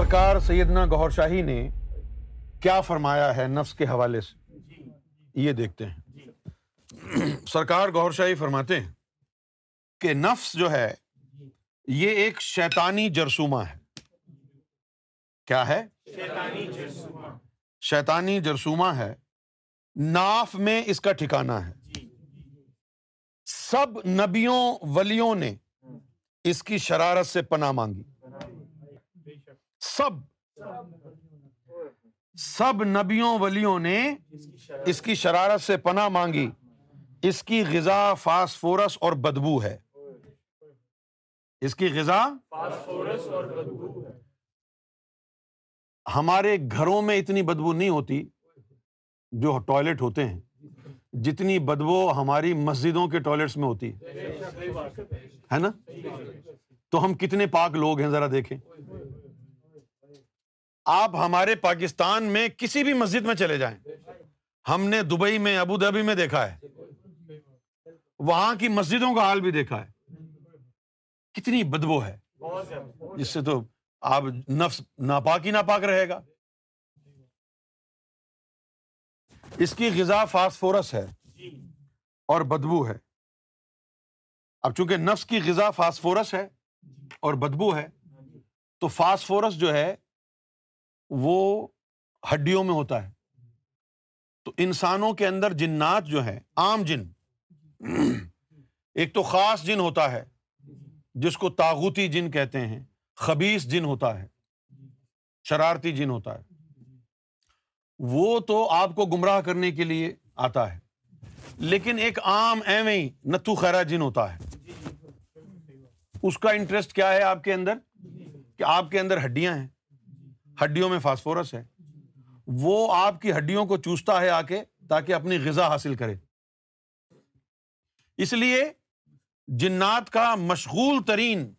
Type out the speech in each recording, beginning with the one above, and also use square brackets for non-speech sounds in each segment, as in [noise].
سرکار سیدنا گور شاہی نے کیا فرمایا ہے نفس کے حوالے سے یہ دیکھتے ہیں سرکار گور شاہی فرماتے ہیں کہ شیطانی جرسوما ہے شیطانی ہے ہے کیا ناف میں اس کا ٹھکانا ہے سب نبیوں ولیوں نے اس کی شرارت سے پناہ مانگی سب سب نبیوں ولیوں نے اس کی شرارت سے پناہ مانگی اس کی غذا فاس فورس اور بدبو ہے اس کی غذا ہمارے گھروں میں اتنی بدبو نہیں ہوتی جو ٹوائلٹ ہوتے ہیں جتنی بدبو ہماری مسجدوں کے ٹوائلٹس میں ہوتی ہے نا تو ہم کتنے پاک لوگ ہیں ذرا دیکھیں آپ ہمارے پاکستان میں کسی بھی مسجد میں چلے جائیں ہم نے دبئی میں ابو دھابی میں دیکھا ہے وہاں کی مسجدوں کا حال بھی دیکھا ہے کتنی بدبو ہے اس سے تو آپ نفس ناپاک ہی ناپاک رہے گا اس کی غذا فاسفورس ہے اور بدبو ہے اب چونکہ نفس کی غذا فاسفورس ہے اور بدبو ہے تو فاسفورس جو ہے وہ ہڈیوں میں ہوتا ہے تو انسانوں کے اندر جنات جو ہیں عام جن ایک تو خاص جن ہوتا ہے جس کو تاغوتی جن کہتے ہیں خبیص جن ہوتا ہے شرارتی جن ہوتا ہے وہ تو آپ کو گمراہ کرنے کے لیے آتا ہے لیکن ایک عام ہی نتھو خیرا جن ہوتا ہے اس کا انٹرسٹ کیا ہے آپ کے اندر کہ آپ کے اندر ہڈیاں ہیں ہڈیوں میں فاسفورس ہے وہ آپ کی ہڈیوں کو چوستا ہے آ کے تاکہ اپنی غذا حاصل کرے اس لیے جنات کا مشغول ترین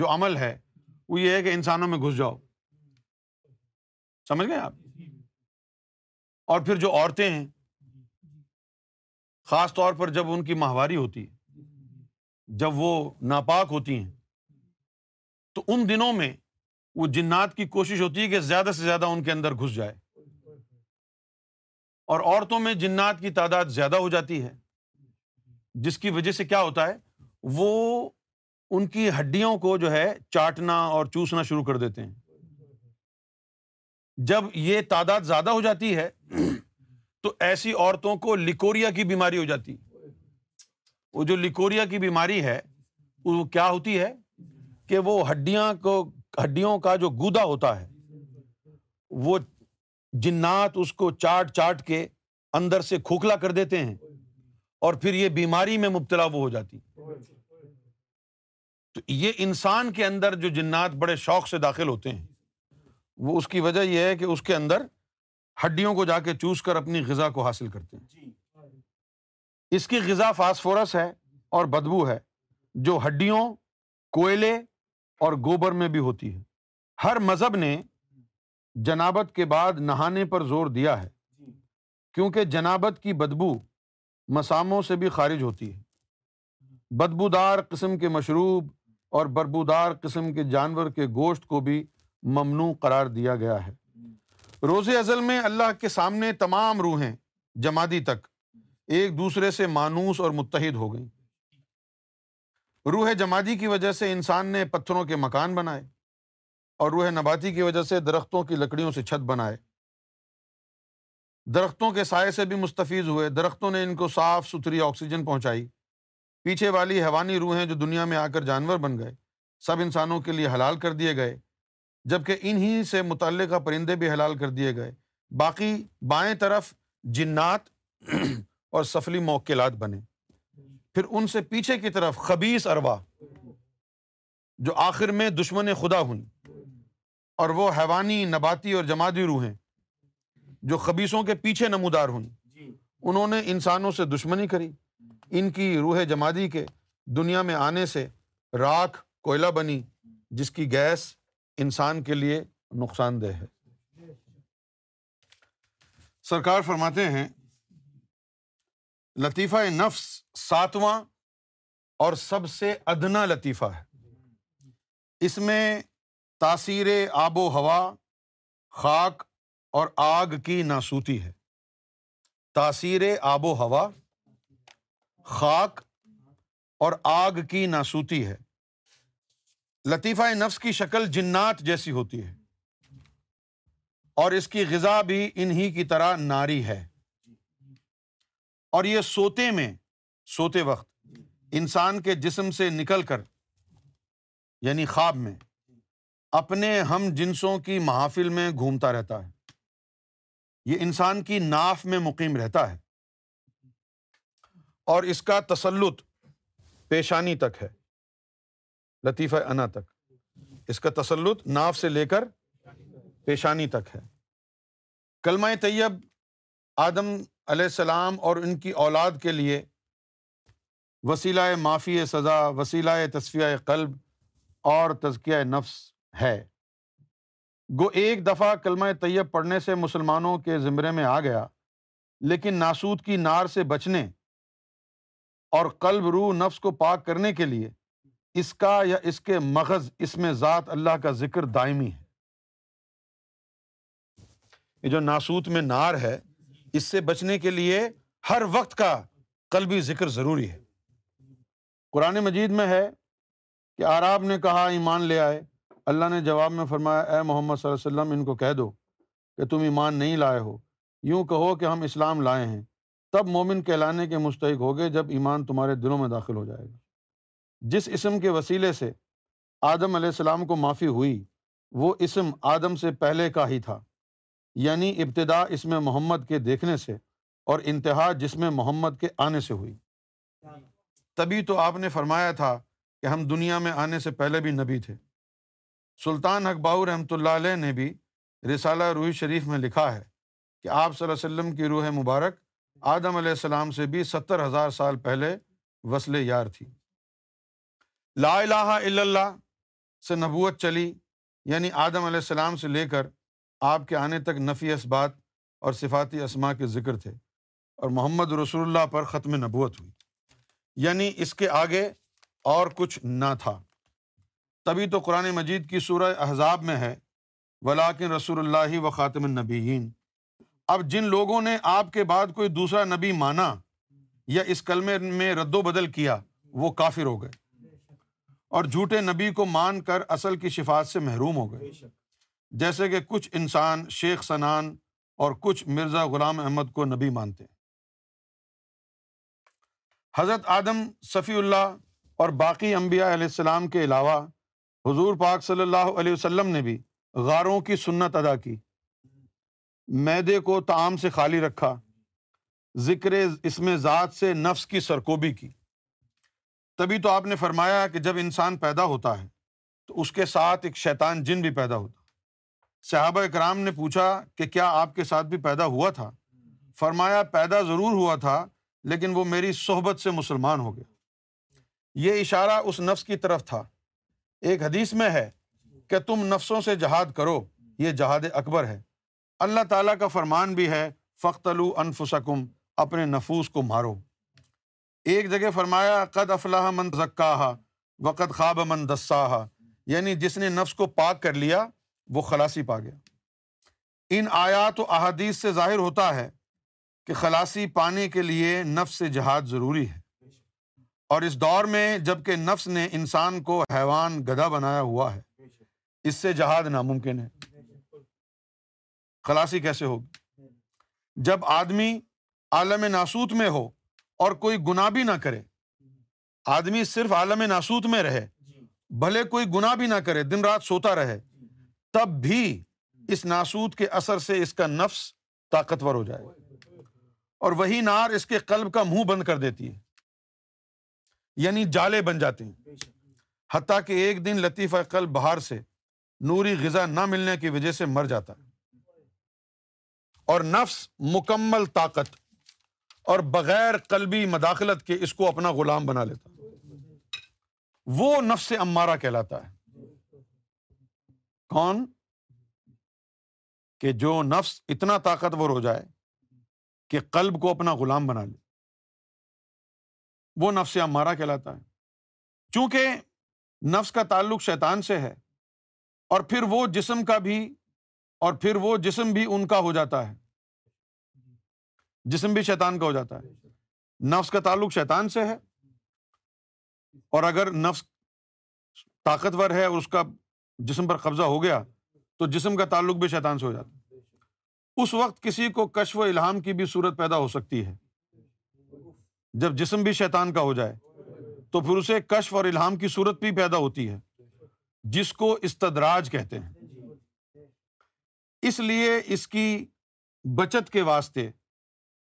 جو عمل ہے وہ یہ ہے کہ انسانوں میں گھس جاؤ سمجھ گئے آپ اور پھر جو عورتیں ہیں خاص طور پر جب ان کی ماہواری ہوتی جب وہ ناپاک ہوتی ہیں تو ان دنوں میں وہ جنات کی کوشش ہوتی ہے کہ زیادہ سے زیادہ ان کے اندر گھس جائے اور عورتوں میں جنات کی تعداد زیادہ ہو جاتی ہے جس کی وجہ سے کیا ہوتا ہے وہ ان کی ہڈیوں کو جو ہے چاٹنا اور چوسنا شروع کر دیتے ہیں جب یہ تعداد زیادہ ہو جاتی ہے تو ایسی عورتوں کو لیکوریا کی بیماری ہو جاتی وہ جو لیکوریا کی بیماری ہے وہ کیا ہوتی ہے کہ وہ ہڈیاں کو ہڈیوں کا جو گودا ہوتا ہے وہ جنات اس کو چاٹ چاٹ کے اندر سے کھوکھلا کر دیتے ہیں اور پھر یہ بیماری میں مبتلا وہ ہو جاتی تو یہ انسان کے اندر جو جنات بڑے شوق سے داخل ہوتے ہیں وہ اس کی وجہ یہ ہے کہ اس کے اندر ہڈیوں کو جا کے چوس کر اپنی غذا کو حاصل کرتے ہیں اس کی غذا فاسفورس ہے اور بدبو ہے جو ہڈیوں کوئلے اور گوبر میں بھی ہوتی ہے ہر مذہب نے جنابت کے بعد نہانے پر زور دیا ہے جی۔ کیونکہ جنابت کی بدبو مساموں سے بھی خارج ہوتی ہے بدبودار قسم کے مشروب اور بربودار قسم کے جانور کے گوشت کو بھی ممنوع قرار دیا گیا ہے روز ازل میں اللہ کے سامنے تمام روحیں جمادی تک ایک دوسرے سے مانوس اور متحد ہو گئیں روح جمادی کی وجہ سے انسان نے پتھروں کے مکان بنائے اور روح نباتی کی وجہ سے درختوں کی لکڑیوں سے چھت بنائے درختوں کے سائے سے بھی مستفیض ہوئے درختوں نے ان کو صاف ستھری آکسیجن پہنچائی پیچھے والی حیوانی روحیں جو دنیا میں آ کر جانور بن گئے سب انسانوں کے لیے حلال کر دیے گئے جب کہ انہیں سے متعلقہ پرندے بھی حلال کر دیے گئے باقی بائیں طرف جنات [clears throat] اور سفلی موکلات بنے پھر ان سے پیچھے کی طرف خبیص اروا جو آخر میں دشمن خدا ہونی اور وہ حیوانی نباتی اور جماعتی روحیں جو خبیصوں کے پیچھے نمودار ہونی جی۔ انہوں نے انسانوں سے دشمنی کری ان کی روح جمادی کے دنیا میں آنے سے راکھ کوئلہ بنی جس کی گیس انسان کے لیے نقصان دہ ہے سرکار فرماتے ہیں لطیفہ نفس ساتواں اور سب سے ادنا لطیفہ ہے اس میں تاثیر آب و ہوا خاک اور آگ کی ناسوتی ہے تاثیر آب و ہوا خاک اور آگ کی ناسوتی ہے لطیفہ نفس کی شکل جنات جیسی ہوتی ہے اور اس کی غذا بھی انہی کی طرح ناری ہے اور یہ سوتے میں سوتے وقت انسان کے جسم سے نکل کر یعنی خواب میں اپنے ہم جنسوں کی محافل میں گھومتا رہتا ہے یہ انسان کی ناف میں مقیم رہتا ہے اور اس کا تسلط پیشانی تک ہے لطیفہ انا تک اس کا تسلط ناف سے لے کر پیشانی تک ہے کلمہ طیب آدم علیہ السلام اور ان کی اولاد کے لیے وسیلہ معافی سزا وسیلہ تصفیہ قلب اور تزکیہ نفس ہے گو ایک دفعہ کلمہ طیب پڑھنے سے مسلمانوں کے زمرے میں آ گیا لیکن ناسود کی نار سے بچنے اور قلب روح نفس کو پاک کرنے کے لیے اس کا یا اس کے مغز اس میں ذات اللہ کا ذکر دائمی ہے یہ جو ناسوت میں نار ہے اس سے بچنے کے لیے ہر وقت کا قلبی ذکر ضروری ہے قرآن مجید میں ہے کہ آراب نے کہا ایمان لے آئے اللہ نے جواب میں فرمایا اے محمد صلی اللہ علیہ وسلم ان کو کہہ دو کہ تم ایمان نہیں لائے ہو یوں کہو کہ ہم اسلام لائے ہیں تب مومن کہلانے کے مستحق ہوگے جب ایمان تمہارے دلوں میں داخل ہو جائے گا جس اسم کے وسیلے سے آدم علیہ السلام کو معافی ہوئی وہ اسم آدم سے پہلے کا ہی تھا یعنی ابتدا اس میں محمد کے دیکھنے سے اور انتہا جس میں محمد کے آنے سے ہوئی تبھی تو آپ نے فرمایا تھا کہ ہم دنیا میں آنے سے پہلے بھی نبی تھے سلطان اکبا رحمۃ اللہ علیہ نے بھی رسالہ روح شریف میں لکھا ہے کہ آپ صلی اللہ علیہ وسلم کی روح مبارک آدم علیہ السلام سے بھی ستر ہزار سال پہلے وصل یار تھی لا الہ الا اللہ سے نبوت چلی یعنی آدم علیہ السلام سے لے کر آپ کے آنے تک نفی اسبات اور صفاتی اسما کے ذکر تھے اور محمد رسول اللہ پر ختم نبوت ہوئی یعنی اس کے آگے اور کچھ نہ تھا تبھی تو قرآن مجید کی سورہ احزاب میں ہے ولاکن رسول اللہ و خاطم النبی اب جن لوگوں نے آپ کے بعد کوئی دوسرا نبی مانا یا اس کلمے میں رد و بدل کیا وہ کافر ہو گئے اور جھوٹے نبی کو مان کر اصل کی شفات سے محروم ہو گئے جیسے کہ کچھ انسان شیخ سنان اور کچھ مرزا غلام احمد کو نبی مانتے ہیں حضرت آدم صفی اللہ اور باقی انبیاء علیہ السلام کے علاوہ حضور پاک صلی اللہ علیہ وسلم نے بھی غاروں کی سنت ادا کی میدے کو تعام سے خالی رکھا ذکر اس میں ذات سے نفس کی سرکوبی کی تبھی تو آپ نے فرمایا کہ جب انسان پیدا ہوتا ہے تو اس کے ساتھ ایک شیطان جن بھی پیدا ہوتا صحابہ اکرام نے پوچھا کہ کیا آپ کے ساتھ بھی پیدا ہوا تھا فرمایا پیدا ضرور ہوا تھا لیکن وہ میری صحبت سے مسلمان ہو گیا یہ اشارہ اس نفس کی طرف تھا ایک حدیث میں ہے کہ تم نفسوں سے جہاد کرو یہ جہاد اکبر ہے اللہ تعالیٰ کا فرمان بھی ہے فخت الو انفسکم اپنے نفوس کو مارو ایک جگہ فرمایا قد افلاح من زکاہا وقت خواب من دساہا یعنی جس نے نفس کو پاک کر لیا وہ خلاصی پا گیا ان آیات و احادیث سے ظاہر ہوتا ہے کہ خلاصی پانے کے لیے نفس سے جہاد ضروری ہے اور اس دور میں جب کہ نفس نے انسان کو حیوان گدھا بنایا ہوا ہے اس سے جہاد ناممکن ہے خلاصی کیسے ہوگی جب آدمی عالم ناسوت میں ہو اور کوئی گناہ بھی نہ کرے آدمی صرف عالم ناسوت میں رہے جی۔ بھلے کوئی گنا بھی نہ کرے دن رات سوتا رہے تب بھی اس ناسود کے اثر سے اس کا نفس طاقتور ہو جائے اور وہی نار اس کے قلب کا منہ بند کر دیتی ہے یعنی جالے بن جاتے ہیں حتیٰ کہ ایک دن لطیفہ قلب باہر سے نوری غذا نہ ملنے کی وجہ سے مر جاتا اور نفس مکمل طاقت اور بغیر قلبی مداخلت کے اس کو اپنا غلام بنا لیتا وہ نفس امارا کہلاتا ہے کون کہ جو نفس اتنا طاقتور ہو جائے کہ قلب کو اپنا غلام بنا لے وہ نفس یا ہمارا کہلاتا ہے چونکہ نفس کا تعلق شیطان سے ہے اور پھر وہ جسم کا بھی اور پھر وہ جسم بھی ان کا ہو جاتا ہے جسم بھی شیطان کا ہو جاتا ہے نفس کا تعلق شیطان سے ہے اور اگر نفس طاقتور ہے اس کا جسم پر قبضہ ہو گیا تو جسم کا تعلق بھی شیطان سے ہو جاتا اس وقت کسی کو کشف و الہام کی بھی صورت پیدا ہو سکتی ہے جب جسم بھی شیطان کا ہو جائے تو پھر اسے کشف اور الہام کی صورت بھی پیدا ہوتی ہے جس کو استدراج کہتے ہیں اس لیے اس کی بچت کے واسطے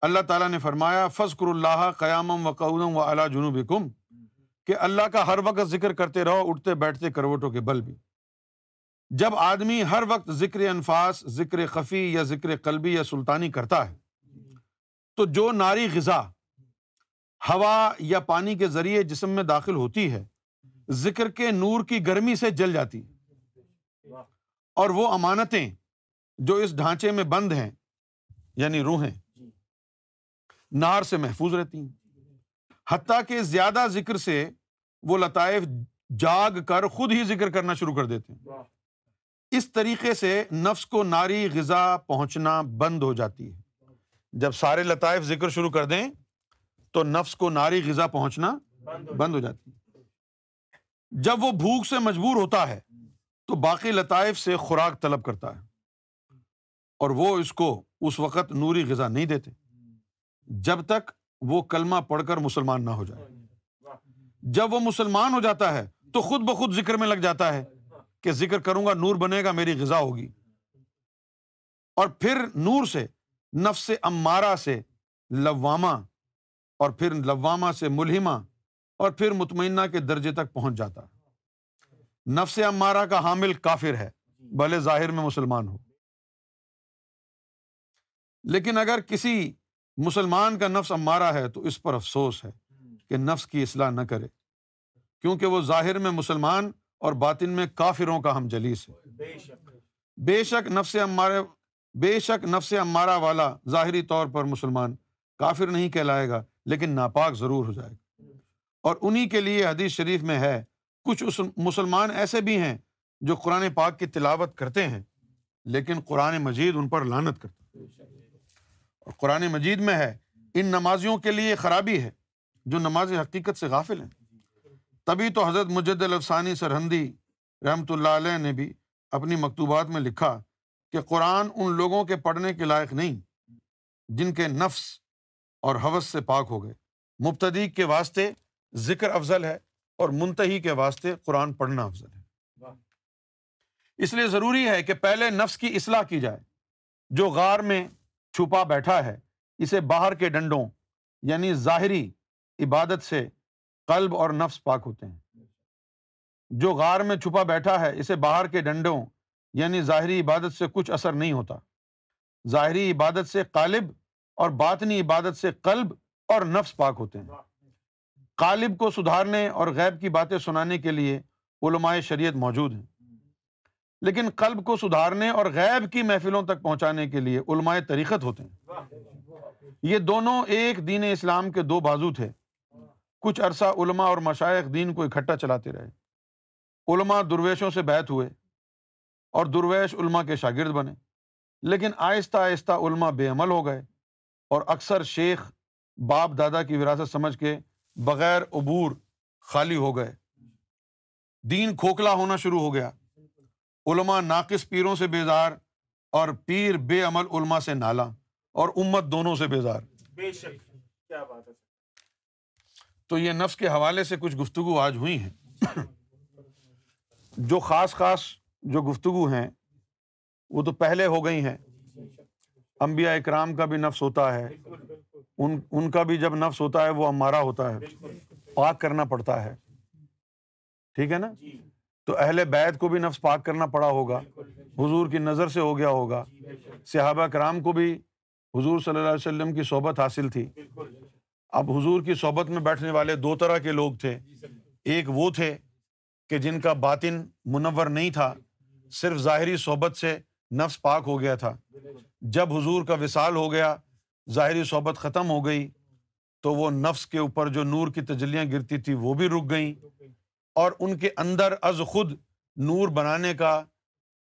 اللہ تعالیٰ نے فرمایا فض کر اللہ قیام و قدم و اعلیٰ جنوب کم کہ اللہ کا ہر وقت ذکر کرتے رہو اٹھتے بیٹھتے کروٹوں کے بل بھی جب آدمی ہر وقت ذکر انفاس ذکر خفی یا ذکر قلبی یا سلطانی کرتا ہے تو جو ناری غذا ہوا یا پانی کے ذریعے جسم میں داخل ہوتی ہے ذکر کے نور کی گرمی سے جل جاتی اور وہ امانتیں جو اس ڈھانچے میں بند ہیں یعنی روحیں نار سے محفوظ رہتی ہیں حتیٰ کہ زیادہ ذکر سے وہ لطائف جاگ کر خود ہی ذکر کرنا شروع کر دیتے ہیں اس طریقے سے نفس کو ناری غذا پہنچنا بند ہو جاتی ہے جب سارے لطائف ذکر شروع کر دیں تو نفس کو ناری غذا پہنچنا بند ہو جاتی ہے جب وہ بھوک سے مجبور ہوتا ہے تو باقی لطائف سے خوراک طلب کرتا ہے اور وہ اس کو اس وقت نوری غذا نہیں دیتے جب تک وہ کلمہ پڑھ کر مسلمان نہ ہو جائے جب وہ مسلمان ہو جاتا ہے تو خود بخود ذکر میں لگ جاتا ہے کہ ذکر کروں گا نور بنے گا میری غذا ہوگی اور پھر نور سے نفس امارہ سے لوامہ اور پھر لوامہ سے ملحمہ اور پھر مطمئنہ کے درجے تک پہنچ جاتا نفس امارہ کا حامل کافر ہے بھلے ظاہر میں مسلمان ہو لیکن اگر کسی مسلمان کا نفس امارا ہے تو اس پر افسوس ہے کہ نفس کی اصلاح نہ کرے کیونکہ وہ ظاہر میں مسلمان اور باطن میں کافروں کا ہم جلیس ہے بے شک نفس ہمارے بے شک نفس ہمارا والا ظاہری طور پر مسلمان کافر نہیں کہلائے گا لیکن ناپاک ضرور ہو جائے گا اور انہیں کے لیے حدیث شریف میں ہے کچھ مسلمان ایسے بھی ہیں جو قرآن پاک کی تلاوت کرتے ہیں لیکن قرآن مجید ان پر لانت کرتے قرآن مجید میں ہے ان نمازیوں کے لیے خرابی ہے جو نماز حقیقت سے غافل ہیں تبھی تو حضرت مجد الفسانی سرحندی رحمۃ اللہ علیہ نے بھی اپنی مکتوبات میں لکھا کہ قرآن ان لوگوں کے پڑھنے کے لائق نہیں جن کے نفس اور حوث سے پاک ہو گئے مبتدی کے واسطے ذکر افضل ہے اور منتحی کے واسطے قرآن پڑھنا افضل ہے اس لیے ضروری ہے کہ پہلے نفس کی اصلاح کی جائے جو غار میں چھپا بیٹھا ہے اسے باہر کے ڈنڈوں یعنی ظاہری عبادت سے قلب اور نفس پاک ہوتے ہیں جو غار میں چھپا بیٹھا ہے اسے باہر کے ڈنڈوں یعنی ظاہری عبادت سے کچھ اثر نہیں ہوتا ظاہری عبادت سے قالب اور باطنی عبادت سے قلب اور نفس پاک ہوتے ہیں قالب کو سدھارنے اور غیب کی باتیں سنانے کے لیے علماء شریعت موجود ہیں لیکن قلب کو سدھارنے اور غیب کی محفلوں تک پہنچانے کے لیے علماء طریقت ہوتے ہیں یہ دونوں ایک دین اسلام کے دو بازو تھے کچھ عرصہ علماء اور مشائق دین کو اکٹھا چلاتے رہے علماء درویشوں سے بیت ہوئے اور درویش علماء کے شاگرد بنے لیکن آہستہ آہستہ علماء بے عمل ہو گئے اور اکثر شیخ باپ دادا کی وراثت سمجھ کے بغیر عبور خالی ہو گئے دین کھوکھلا ہونا شروع ہو گیا علماء ناقص پیروں سے بیزار اور پیر بے عمل علماء سے نالا اور امت دونوں سے بیزار بے شک کیا بات ہے تو یہ نفس کے حوالے سے کچھ گفتگو آج ہوئی ہیں جو خاص خاص جو گفتگو ہیں وہ تو پہلے ہو گئی ہیں امبیا اکرام کا بھی نفس ہوتا ہے ان کا بھی جب نفس ہوتا ہے وہ ہمارا ہوتا ہے پاک کرنا پڑتا ہے ٹھیک ہے نا تو اہل بیت کو بھی نفس پاک کرنا پڑا ہوگا حضور کی نظر سے ہو گیا ہوگا صحابہ اکرام کو بھی حضور صلی اللہ علیہ وسلم کی صحبت حاصل تھی اب حضور کی صحبت میں بیٹھنے والے دو طرح کے لوگ تھے ایک وہ تھے کہ جن کا باطن منور نہیں تھا صرف ظاہری صحبت سے نفس پاک ہو گیا تھا جب حضور کا وصال ہو گیا ظاہری صحبت ختم ہو گئی تو وہ نفس کے اوپر جو نور کی تجلیاں گرتی تھیں وہ بھی رک گئیں اور ان کے اندر از خود نور بنانے کا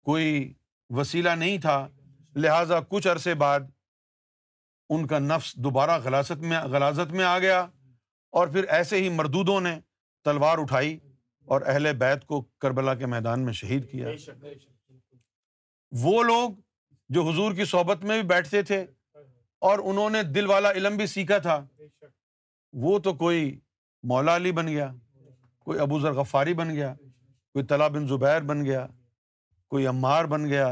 کوئی وسیلہ نہیں تھا لہٰذا کچھ عرصے بعد ان کا نفس دوبارہ غلاثت میں غلازت میں آ گیا اور پھر ایسے ہی مردودوں نے تلوار اٹھائی اور اہل بیت کو کربلا کے میدان میں شہید کیا وہ لوگ جو حضور کی صحبت میں بھی بیٹھتے تھے اور انہوں نے دل والا علم بھی سیکھا تھا وہ تو کوئی مولا علی بن گیا کوئی ابو ذر غفاری بن گیا کوئی بن زبیر بن گیا کوئی عمار بن گیا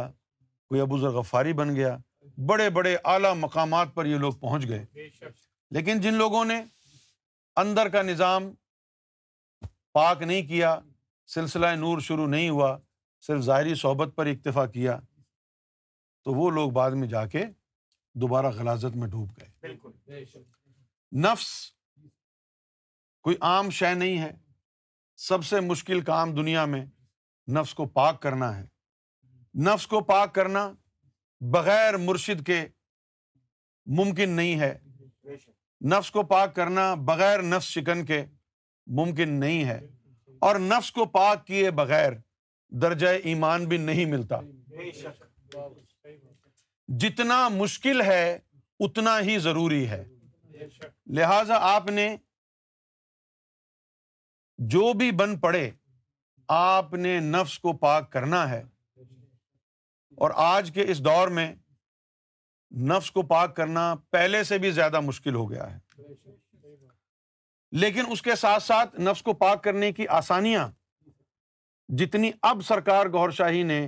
کوئی ابو ذر غفاری بن گیا بڑے بڑے اعلیٰ مقامات پر یہ لوگ پہنچ گئے لیکن جن لوگوں نے اندر کا نظام پاک نہیں کیا سلسلہ نور شروع نہیں ہوا صرف ظاہری صحبت پر اکتفا کیا تو وہ لوگ بعد میں جا کے دوبارہ غلازت میں ڈوب گئے نفس کوئی عام شے نہیں ہے سب سے مشکل کام دنیا میں نفس کو پاک کرنا ہے نفس کو پاک کرنا بغیر مرشد کے ممکن نہیں ہے نفس کو پاک کرنا بغیر نفس شکن کے ممکن نہیں ہے اور نفس کو پاک کیے بغیر درجۂ ایمان بھی نہیں ملتا جتنا مشکل ہے اتنا ہی ضروری ہے لہذا آپ نے جو بھی بن پڑے آپ نے نفس کو پاک کرنا ہے اور آج کے اس دور میں نفس کو پاک کرنا پہلے سے بھی زیادہ مشکل ہو گیا ہے لیکن اس کے ساتھ ساتھ نفس کو پاک کرنے کی آسانیاں جتنی اب سرکار گور شاہی نے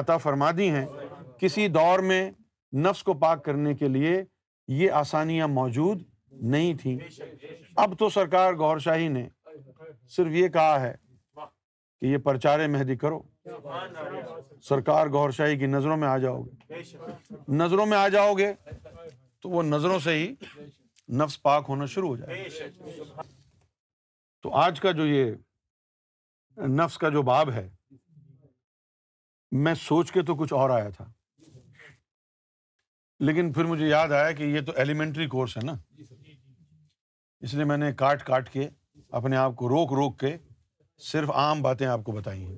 عطا فرما دی ہیں کسی دور میں نفس کو پاک کرنے کے لیے یہ آسانیاں موجود نہیں تھیں اب تو سرکار گور شاہی نے صرف یہ کہا ہے کہ یہ پرچار مہدی کرو سرکار گور شاہی کی نظروں میں آ جاؤ گے نظروں میں آ جاؤ گے تو وہ نظروں سے ہی نفس پاک ہونا شروع ہو جائے تو آج کا جو یہ نفس کا جو باب ہے میں سوچ کے تو کچھ اور آیا تھا لیکن پھر مجھے یاد آیا کہ یہ تو ایلیمنٹری کورس ہے نا اس لیے میں نے کاٹ کاٹ کے اپنے آپ کو روک روک کے صرف عام باتیں آپ کو بتائی ہیں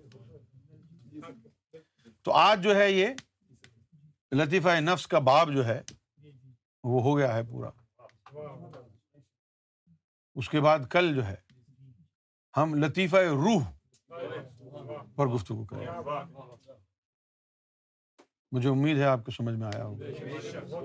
تو آج جو ہے یہ لطیفہ نفس کا باب جو ہے وہ ہو گیا ہے پورا اس کے بعد کل جو ہے ہم لطیفہ روح پر گفتگو کریں مجھے امید ہے آپ کو سمجھ میں آیا ہوگا